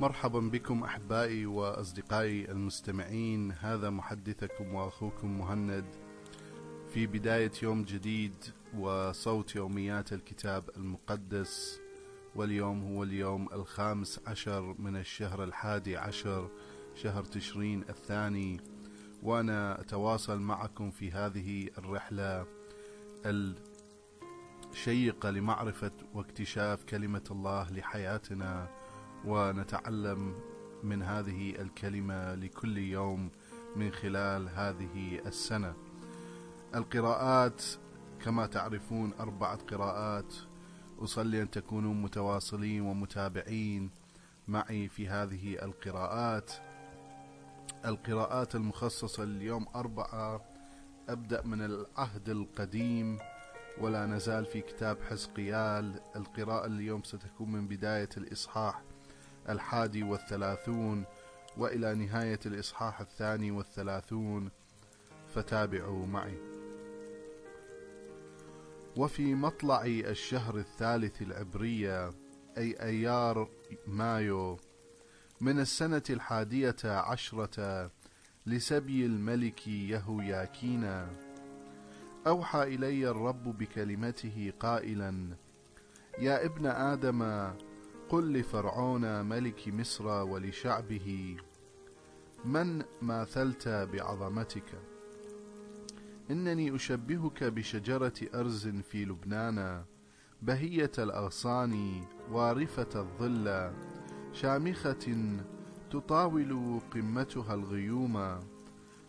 مرحبا بكم أحبائي وأصدقائي المستمعين. هذا محدثكم وأخوكم مهند. في بداية يوم جديد وصوت يوميات الكتاب المقدس واليوم هو اليوم الخامس عشر من الشهر الحادي عشر شهر تشرين الثاني وأنا أتواصل معكم في هذه الرحلة الشيقة لمعرفة واكتشاف كلمة الله لحياتنا. ونتعلم من هذه الكلمة لكل يوم من خلال هذه السنة. القراءات كما تعرفون أربعة قراءات. أصلي أن تكونوا متواصلين ومتابعين معي في هذه القراءات. القراءات المخصصة اليوم أربعة. أبدأ من العهد القديم ولا نزال في كتاب حزقيال. القراءة اليوم ستكون من بداية الإصحاح. الحادي والثلاثون وإلى نهاية الإصحاح الثاني والثلاثون فتابعوا معي. وفي مطلع الشهر الثالث العبرية أي أيار مايو من السنة الحادية عشرة لسبي الملك يهوياكينا أوحى إلي الرب بكلمته قائلا يا ابن آدم قل لفرعون ملك مصر ولشعبه من ماثلت بعظمتك؟ إنني أشبهك بشجرة أرز في لبنان بهية الأغصان وارفة الظل شامخة تطاول قمتها الغيوم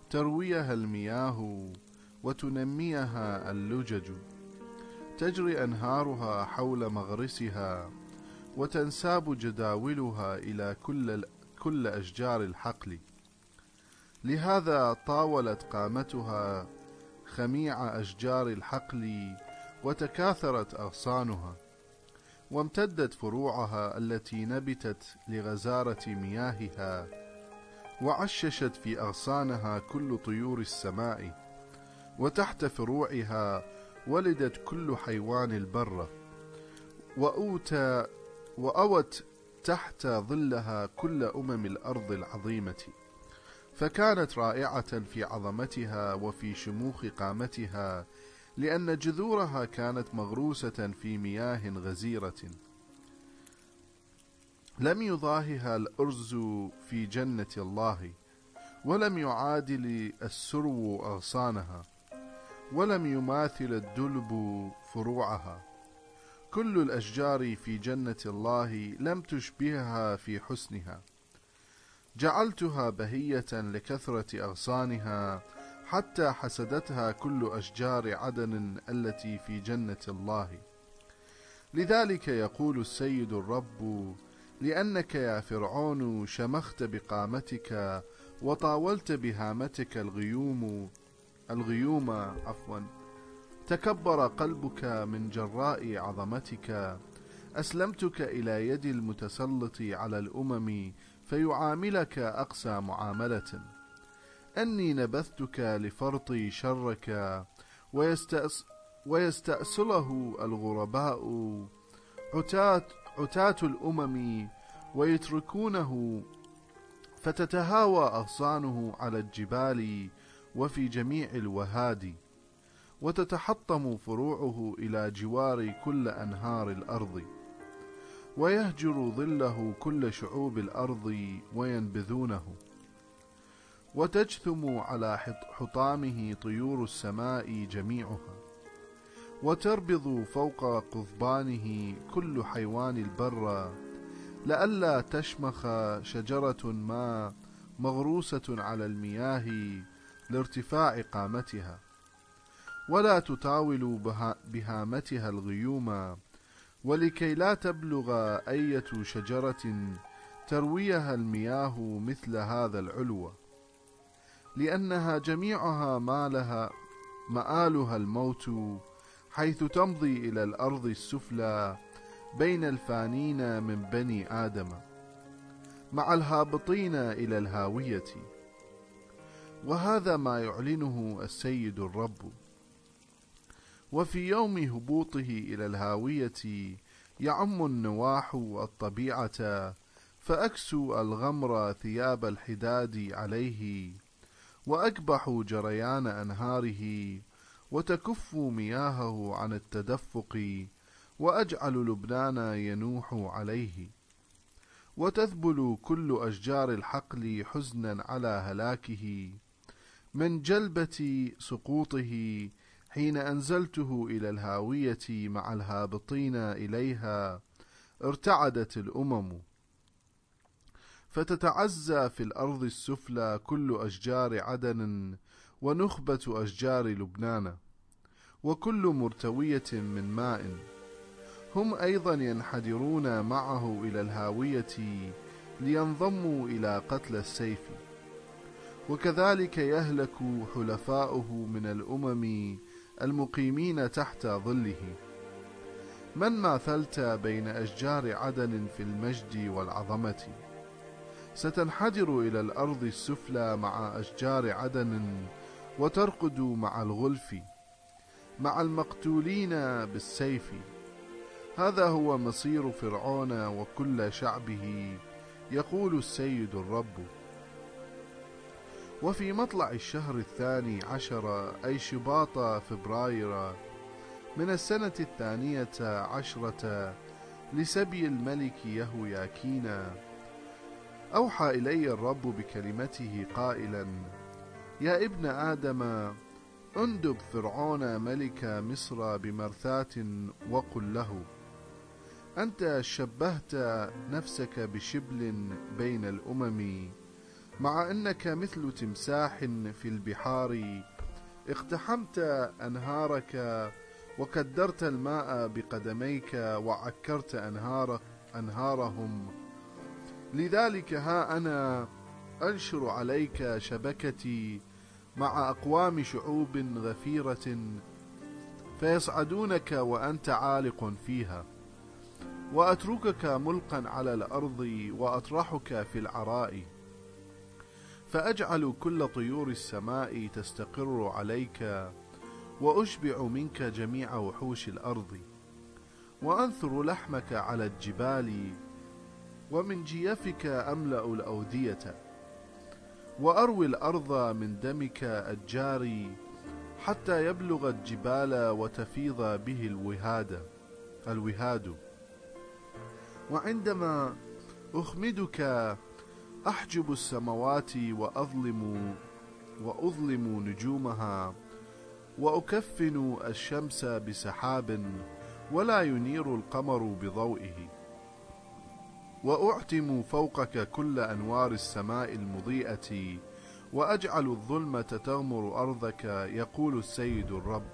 ترويها المياه وتنميها اللجج تجري أنهارها حول مغرسها وتنساب جداولها إلى كل, كل أشجار الحقل. لهذا طاولت قامتها خميع أشجار الحقل وتكاثرت أغصانها وامتدت فروعها التي نبتت لغزارة مياهها وعششت في أغصانها كل طيور السماء وتحت فروعها ولدت كل حيوان البر. وأوتى وأوت تحت ظلها كل أمم الأرض العظيمة فكانت رائعة في عظمتها وفي شموخ قامتها لأن جذورها كانت مغروسة في مياه غزيرة. لم يضاهها الأرز في جنة الله ولم يعادل السرو أغصانها ولم يماثل الدلب فروعها. كل الأشجار في جنة الله لم تشبهها في حسنها. جعلتها بهية لكثرة أغصانها حتى حسدتها كل أشجار عدن التي في جنة الله. لذلك يقول السيد الرب لأنك يا فرعون شمخت بقامتك وطاولت بهامتك الغيوم الغيوم عفوا. تكبر قلبك من جراء عظمتك. أسلمتك إلى يد المتسلط على الأمم فيعاملك اقسى معاملة. أني نبذتك لفرط شرك ويستأس ويستأصله الغرباء. عتاة, عتاة الأمم ويتركونه فتتهاوى أغصانه على الجبال وفي جميع الوهادي وتتحطم فروعه إلى جوار كل أنهار الأرض ويهجر ظله كل شعوب الأرض وينبذونه وتجثم على حطامه طيور السماء جميعها وتربض فوق قضبانه كل حيوان البر لئلا تشمخ شجرة ما مغروسة على المياه لارتفاع قامتها. ولا تطاول بهامتها الغيوم ولكي لا تبلغ أية شجرة ترويها المياه مثل هذا العلو لأنها جميعها مالها مآلها الموت حيث تمضي إلى الأرض السفلى بين الفانين من بني آدم مع الهابطين إلى الهاوية. وهذا ما يعلنه السيد الرب. وفي يوم هبوطه إلى الهاوية يعم النواح الطبيعة فأكسوا الغمر ثياب الحداد عليه وأكبح جريان أنهاره وتكف مياهه عن التدفق وأجعل لبنان ينوح عليه. وتذبل كل أشجار الحقل حزنا على هلاكه من جلبة سقوطه حين أنزلته إلى الهاوية مع الهابطين إليها ارتعدت الأمم. فتتعزى في الأرض السفلى كل أشجار عدن ونخبة أشجار لبنان وكل مرتوية من ماء. هم أيضا ينحدرون معه إلى الهاوية لينضموا إلى قتل السيف. وكذلك يهلك حلفاؤه من الأمم المقيمين تحت ظله. من ماثلت بين أشجار عدن في المجد والعظمة؟ ستنحدر إلى الأرض السفلى مع أشجار عدن وترقد مع الغلف مع المقتولين بالسيف. هذا هو مصير فرعون وكل شعبه يقول السيد الرب. وفي مطلع الشهر الثاني عشر أي شباط فبراير من السنة الثانية عشرة لسبي الملك يهوياكينا أوحى إلي الرب بكلمته قائلا يا ابن آدم اندب فرعون ملك مصر بمرثاة وقل له أنت شبهت نفسك بشبل بين الأمم مع أنك مثل تمساح في البحار اقتحمت أنهارك وكدرت الماء بقدميك وعكرت أنهار أنهارهم. لذلك ها أنا أنشر عليك شبكتي مع أقوام شعوب غفيرة فيصعدونك وأنت عالق فيها. وأتركك ملقا على الأرض وأطرحك في العراء. فأجعل كل طيور السماء تستقر عليك وأشبع منك جميع وحوش الأرض وأنثر لحمك على الجبال ومن جيفك أملأ الأودية وأروي الأرض من دمك الجاري حتى يبلغ الجبال وتفيض به الوهاد الوهاد. وعندما أخمدك أحجب السماوات وأظلم وأظلم نجومها وأكفن الشمس بسحاب ولا ينير القمر بضوئه وأعتم فوقك كل أنوار السماء المضيئة وأجعل الظلمة تغمر أرضك يقول السيد الرب.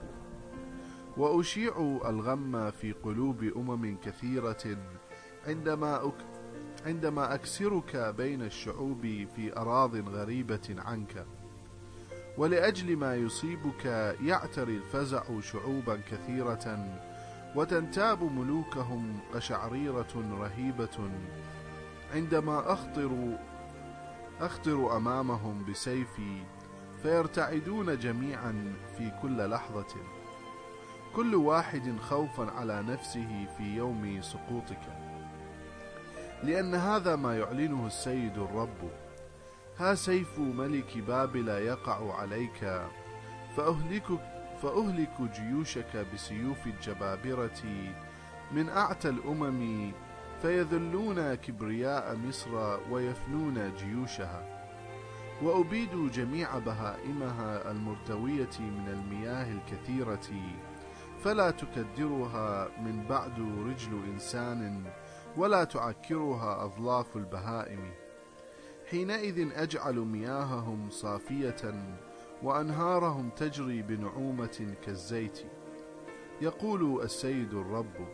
وأشيع الغم في قلوب أمم كثيرة عندما عندما أكسرك بين الشعوب في أراض غريبة عنك ولأجل ما يصيبك يعتري الفزع شعوبا كثيرة وتنتاب ملوكهم قشعريرة رهيبة عندما أخطر أخطر أمامهم بسيفي فيرتعدون جميعا في كل لحظة. كل واحد خوفا على نفسه في يوم سقوطك. لأن هذا ما يعلنه السيد الرب. ها سيف ملك بابل يقع عليك. فأهلكك فأهلك جيوشك بسيوف الجبابرة من أعتى الأمم فيذلون كبرياء مصر ويفنون جيوشها. وأبيد جميع بهائمها المرتوية من المياه الكثيرة فلا تكدرها من بعد رجل إنسان ولا تعكرها أظلاف البهائم. حينئذ أجعل مياههم صافية وأنهارهم تجري بنعومة كالزيت. يقول السيد الرب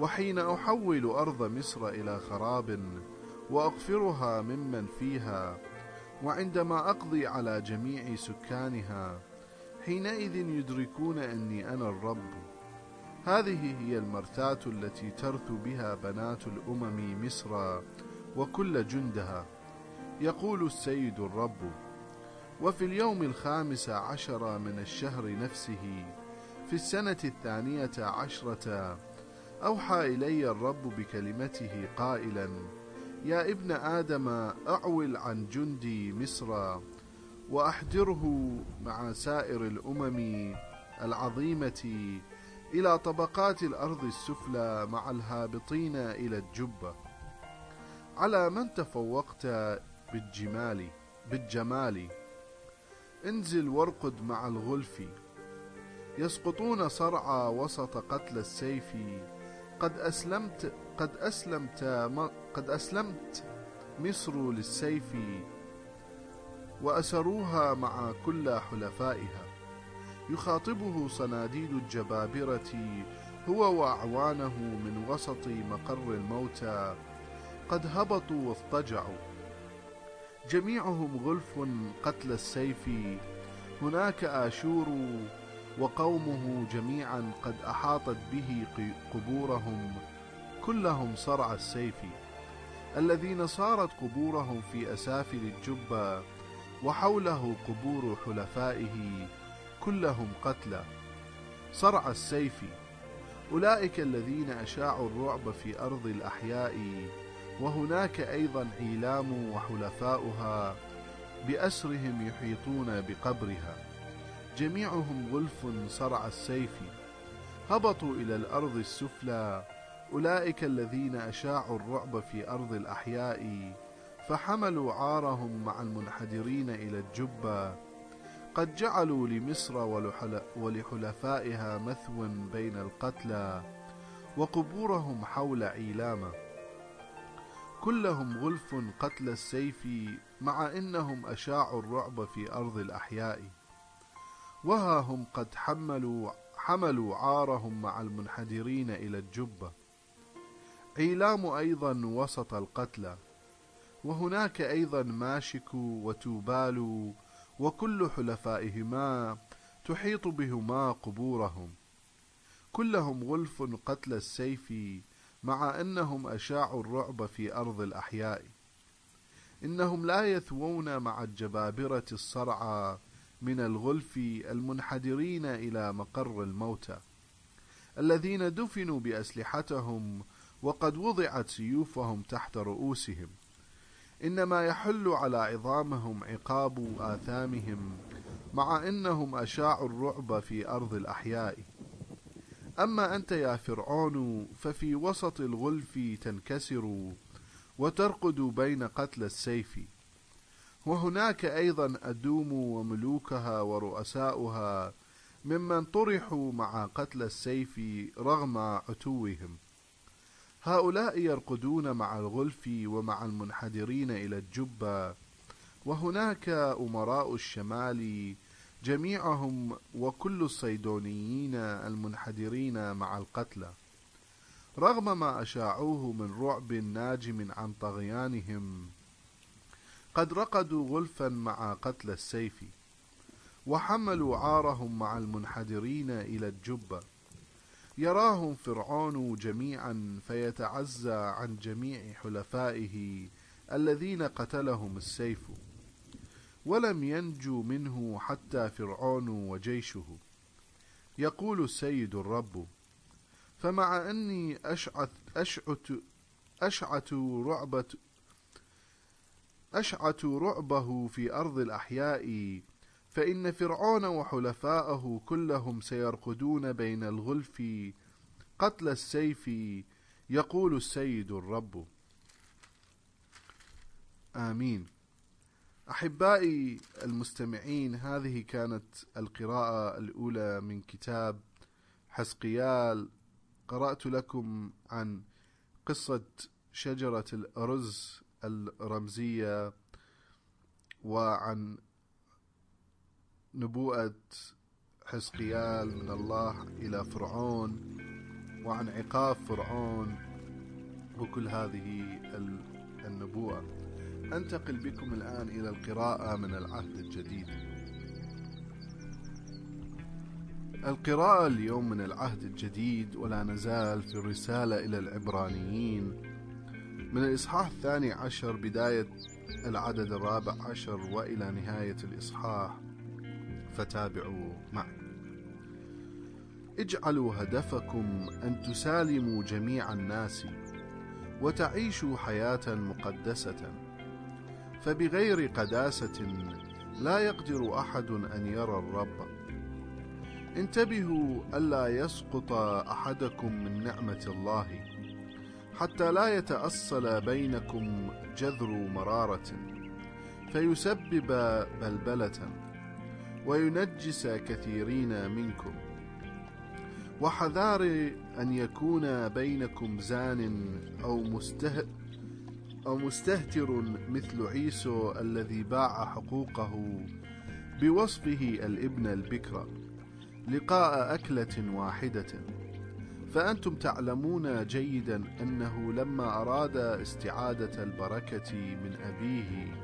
وحين أحول أرض مصر إلى خراب وأغفرها ممن فيها وعندما أقضي على جميع سكانها حينئذ يدركون أني أنا الرب. هذه هي المرثاة التي ترث بها بنات الأمم مصر وكل جندها. يقول السيد الرب وفي اليوم الخامس عشر من الشهر نفسه في السنة الثانية عشرة أوحى إلي الرب بكلمته قائلا يا ابن آدم أعول عن جندي مصر وأحضره مع سائر الأمم العظيمة إلى طبقات الأرض السفلى مع الهابطين إلى الجبة على من تفوقت بالجمال بالجمال. انزل وارقد مع الغلف. يسقطون صرعى وسط قتل السيف. قد أسلمت قد أسلمت قد أسلمت مصر للسيف. وأسروها مع كل حلفائها. يخاطبه صناديد الجبابرة هو وأعوانه من وسط مقر الموتى. قد هبطوا واضطجعوا. جميعهم غلف قتل السيف. هناك آشور وقومه جميعا قد أحاطت به قبورهم. كلهم صرع السيف. الذين صارت قبورهم في أسافل الجبة وحوله قبور حلفائه. كلهم قتلى. صرع السيف. أولئك الذين أشاعوا الرعب في أرض الأحياء وهناك أيضا عيلام وحلفاؤها بأسرهم يحيطون بقبرها. جميعهم غلف صرع السيف. هبطوا إلى الأرض السفلى. أولئك الذين أشاعوا الرعب في أرض الأحياء فحملوا عارهم مع المنحدرين إلى الجبة. قد جعلوا لمصر ولحلفائها مثوى بين القتلى وقبورهم حول عيلامة كلهم غلف قتل السيف مع إنهم أشاعوا الرعب في أرض الأحياء. وها هم قد حملوا حملوا عارهم مع المنحدرين إلى الجبة. عيلام أيضا وسط القتلى وهناك أيضا ماشك وتوبال وكل حلفائهما تحيط بهما قبورهم. كلهم غلف قتل السيف مع أنهم أشاعوا الرعب في أرض الأحياء. إنهم لا يثوون مع الجبابرة الصرعى من الغلف المنحدرين إلى مقر الموتى الذين دفنوا بأسلحتهم وقد وضعت سيوفهم تحت رؤوسهم. إنما يحل على عظامهم عقاب آثامهم مع أنهم أشاعوا الرعب في أرض الأحياء. أما أنت يا فرعون ففي وسط الغلف تنكسر وترقد بين قتل السيف. وهناك أيضا أدوم وملوكها ورؤساؤها ممن طرحوا مع قتل السيف رغم عتوهم. هؤلاء يرقدون مع الغلف ومع المنحدرين إلى الجبة وهناك أمراء الشمال جميعهم وكل الصيدونيين المنحدرين مع القتلى. رغم ما أشاعوه من رعب ناجم عن طغيانهم قد رقدوا غلفا مع قتل السيف وحملوا عارهم مع المنحدرين إلى الجبة. يراهم فرعون جميعا فيتعزى عن جميع حلفائه الذين قتلهم السيف ولم ينجو منه حتى فرعون وجيشه. يقول السيد الرب فمع أني أشعت أشعت أشعت رعبة أشعت رعبه في أرض الأحياء فإن فرعون وحلفاءه كلهم سيرقدون بين الغلف قتل السيف يقول السيد الرب. آمين. أحبائي المستمعين هذه كانت القراءة الأولى من كتاب حسقيال قرأت لكم عن قصة شجرة الأرز الرمزية وعن نبوءة حزقيال من الله إلى فرعون وعن عقاب فرعون وكل هذه النبوءة. أنتقل بكم الآن إلى القراءة من العهد الجديد. القراءة اليوم من العهد الجديد ولا نزال في الرسالة إلى العبرانيين. من الإصحاح الثاني عشر بداية العدد الرابع عشر وإلى نهاية الإصحاح. فتابعوا معي. اجعلوا هدفكم أن تسالموا جميع الناس وتعيشوا حياة مقدسة. فبغير قداسة لا يقدر أحد أن يرى الرب. انتبهوا ألا يسقط أحدكم من نعمة الله حتى لا يتأصل بينكم جذر مرارة فيسبب بلبلة. وينجس كثيرين منكم. وحذار أن يكون بينكم زان أو مسته أو مستهتر مثل عيسو الذي باع حقوقه بوصفه الابن البكر لقاء أكلة واحدة. فأنتم تعلمون جيدا أنه لما أراد استعادة البركة من أبيه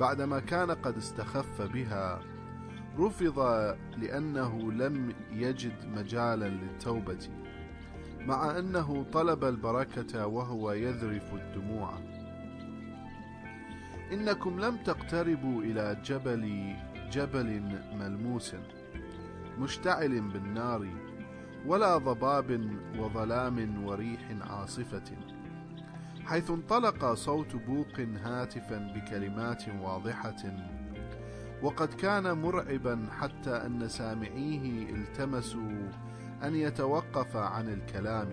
بعدما كان قد استخف بها رفض لأنه لم يجد مجالا للتوبة مع أنه طلب البركة وهو يذرف الدموع. إنكم لم تقتربوا إلى جبل جبل ملموس مشتعل بالنار ولا ضباب وظلام وريح عاصفة حيث انطلق صوت بوق هاتفا بكلمات واضحة وقد كان مرعبا حتى أن سامعيه التمسوا أن يتوقف عن الكلام.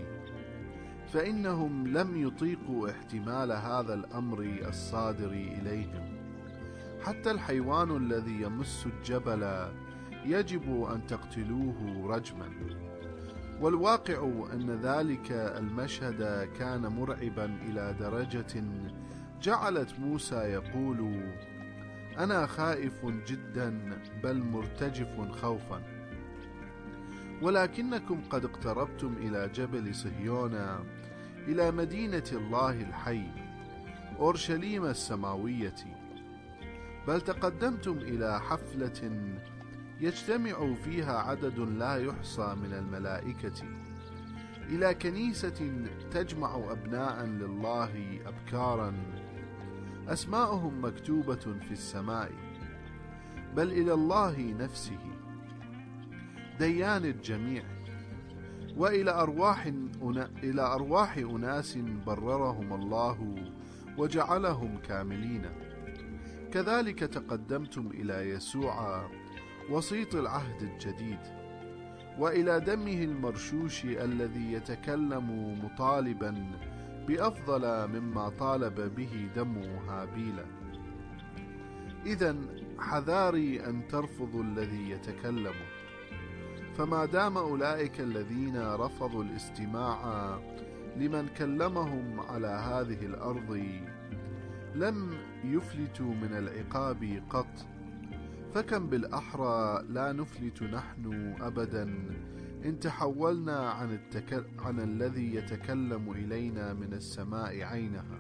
فإنهم لم يطيقوا احتمال هذا الأمر الصادر إليهم. حتى الحيوان الذي يمس الجبل يجب أن تقتلوه رجما. والواقع أن ذلك المشهد كان مرعبا إلى درجة جعلت موسى يقول أنا خائف جدا بل مرتجف خوفا. ولكنكم قد اقتربتم إلى جبل صهيون إلى مدينة الله الحي أورشليم السماوية. بل تقدمتم إلى حفلة يجتمع فيها عدد لا يحصى من الملائكة. إلى كنيسة تجمع أبناء لله أبكارا. أسماؤهم مكتوبة في السماء بل إلى الله نفسه ديان الجميع وإلى أرواح إلى أرواح أناس بررهم الله وجعلهم كاملين. كذلك تقدمتم إلى يسوع وسيط العهد الجديد وإلى دمه المرشوش الذي يتكلم مطالبا بأفضل مما طالب به دم هابيل. اذا حذاري أن ترفضوا الذي يتكلم. فما دام أولئك الذين رفضوا الاستماع لمن كلمهم على هذه الأرض لم يفلتوا من العقاب قط فكم بالأحرى لا نفلت نحن أبدا إن تحولنا عن, التك... عن الذي يتكلم إلينا من السماء عينها.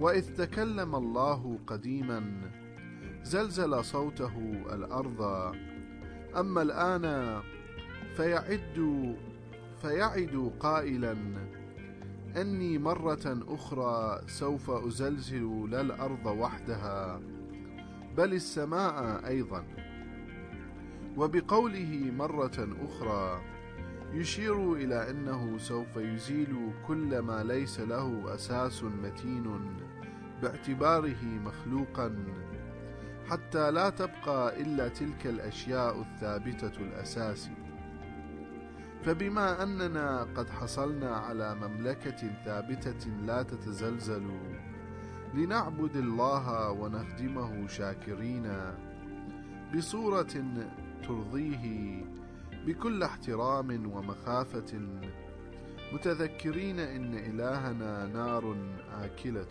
وإذ تكلم الله قديما زلزل صوته الأرض. أما الآن فيعد فيعد قائلا أني مرة أخرى سوف أزلزل لا الأرض وحدها بل السماء أيضا. وبقوله مرة أخرى يشير إلى أنه سوف يزيل كل ما ليس له أساس متين باعتباره مخلوقا حتى لا تبقى إلا تلك الأشياء الثابتة الأساس. فبما أننا قد حصلنا على مملكة ثابتة لا تتزلزل لنعبد الله ونخدمه شاكرين بصورة ترضيه بكل احترام ومخافة. متذكرين إن إلهنا نار آكلة.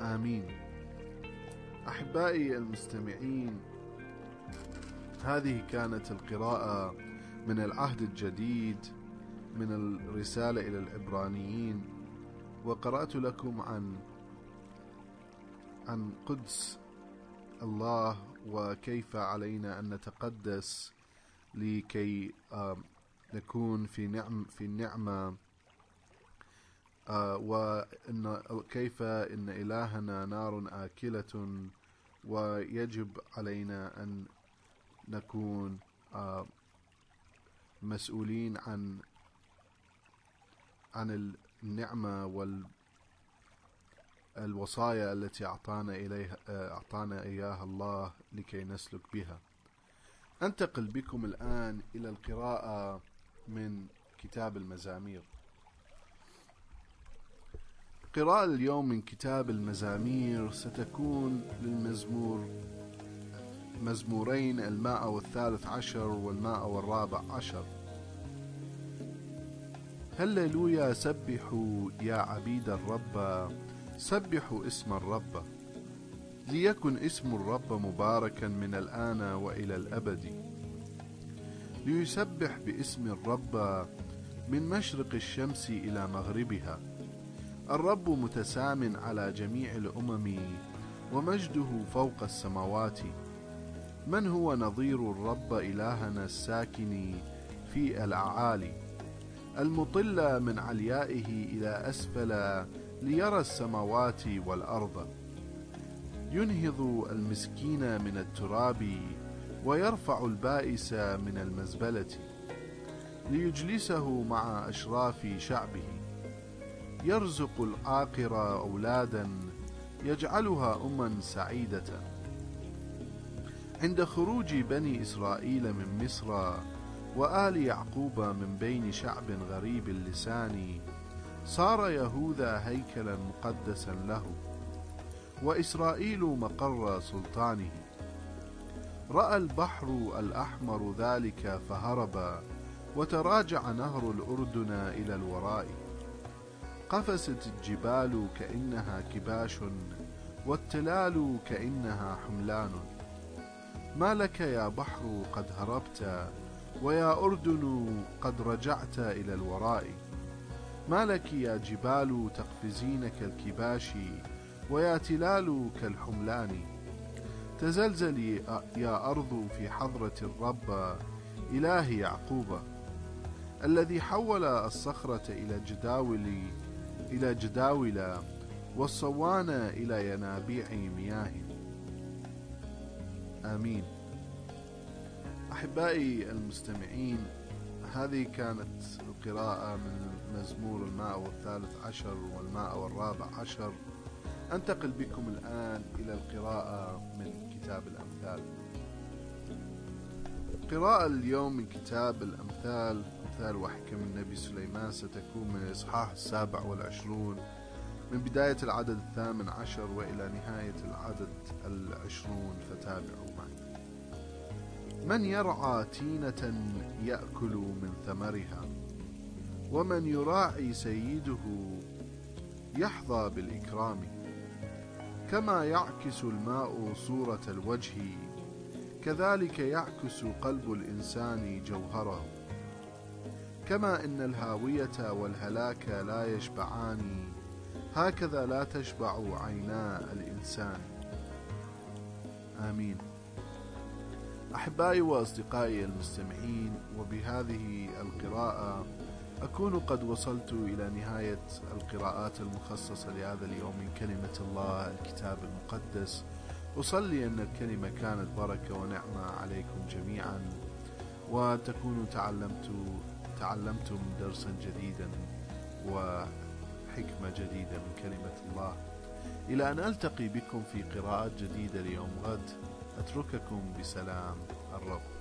آمين. أحبائي المستمعين هذه كانت القراءة من العهد الجديد من الرسالة إلى العبرانيين وقرأت لكم عن عن قدس الله وكيف علينا أن نتقدس لكي نكون في نعم في النعمة وإن كيف إن إلهنا نار آكلة ويجب علينا أن نكون مسؤولين عن عن النعمة وال الوصايا التي أعطانا إليها أعطانا إياها الله لكي نسلك بها. أنتقل بكم الآن إلى القراءة من كتاب المزامير. قراءة اليوم من كتاب المزامير ستكون للمزمور مزمورين الماء والثالث عشر والماء والرابع عشر هللويا سبحوا يا عبيد الرب سبحوا اسم الرب. ليكن اسم الرب مباركا من الآن وإلى الأبد. ليسبح باسم الرب من مشرق الشمس إلى مغربها. الرب متسام على جميع الأمم ومجده فوق السماوات. من هو نظير الرب إلهنا الساكن في الأعالي؟ المطل من عليائه إلى أسفل ليرى السماوات والأرض. ينهض المسكين من التراب ويرفع البائس من المزبلة ليجلسه مع أشراف شعبه. يرزق العاقر أولادا يجعلها أما سعيدة. عند خروج بني إسرائيل من مصر وآل يعقوب من بين شعب غريب اللسان صار يهوذا هيكلا مقدسا له وإسرائيل مقر سلطانه. رأى البحر الأحمر ذلك فهرب وتراجع نهر الأردن إلى الوراء. قفست الجبال كأنها كباش والتلال كأنها حملان. ما لك يا بحر قد هربت ويا أردن قد رجعت إلى الوراء. ما لك يا جبال تقفزين كالكباش ويا تلال كالحملان. تزلزلي يا أرض في حضرة الرب إله يعقوب الذي حول الصخرة إلى جداول إلى جداول والصوان إلى ينابيع مياه. آمين. أحبائي المستمعين هذه كانت القراءة من مزمور الماء والثالث عشر والماء والرابع عشر. أنتقل بكم الآن إلى القراءة من كتاب الأمثال. قراءة اليوم من كتاب الأمثال أمثال وحكم النبي سليمان ستكون من الإصحاح السابع والعشرون من بداية العدد الثامن عشر وإلى نهاية العدد العشرون فتابعوا من يرعى تينة يأكل من ثمرها ومن يراعي سيده يحظى بالإكرام. كما يعكس الماء صورة الوجه كذلك يعكس قلب الإنسان جوهره. كما إن الهاوية والهلاك لا يشبعان هكذا لا تشبع عينا الإنسان. آمين. أحبائي وأصدقائي المستمعين وبهذه القراءة أكون قد وصلت إلى نهاية القراءات المخصصة لهذا اليوم من كلمة الله الكتاب المقدس. أصلي أن الكلمة كانت بركة ونعمة عليكم جميعا وتكونوا تعلمت تعلمتم درسا جديدا وحكمة جديدة من كلمة الله. إلى أن ألتقي بكم في قراءات جديدة ليوم غد أترككم بسلام الرب.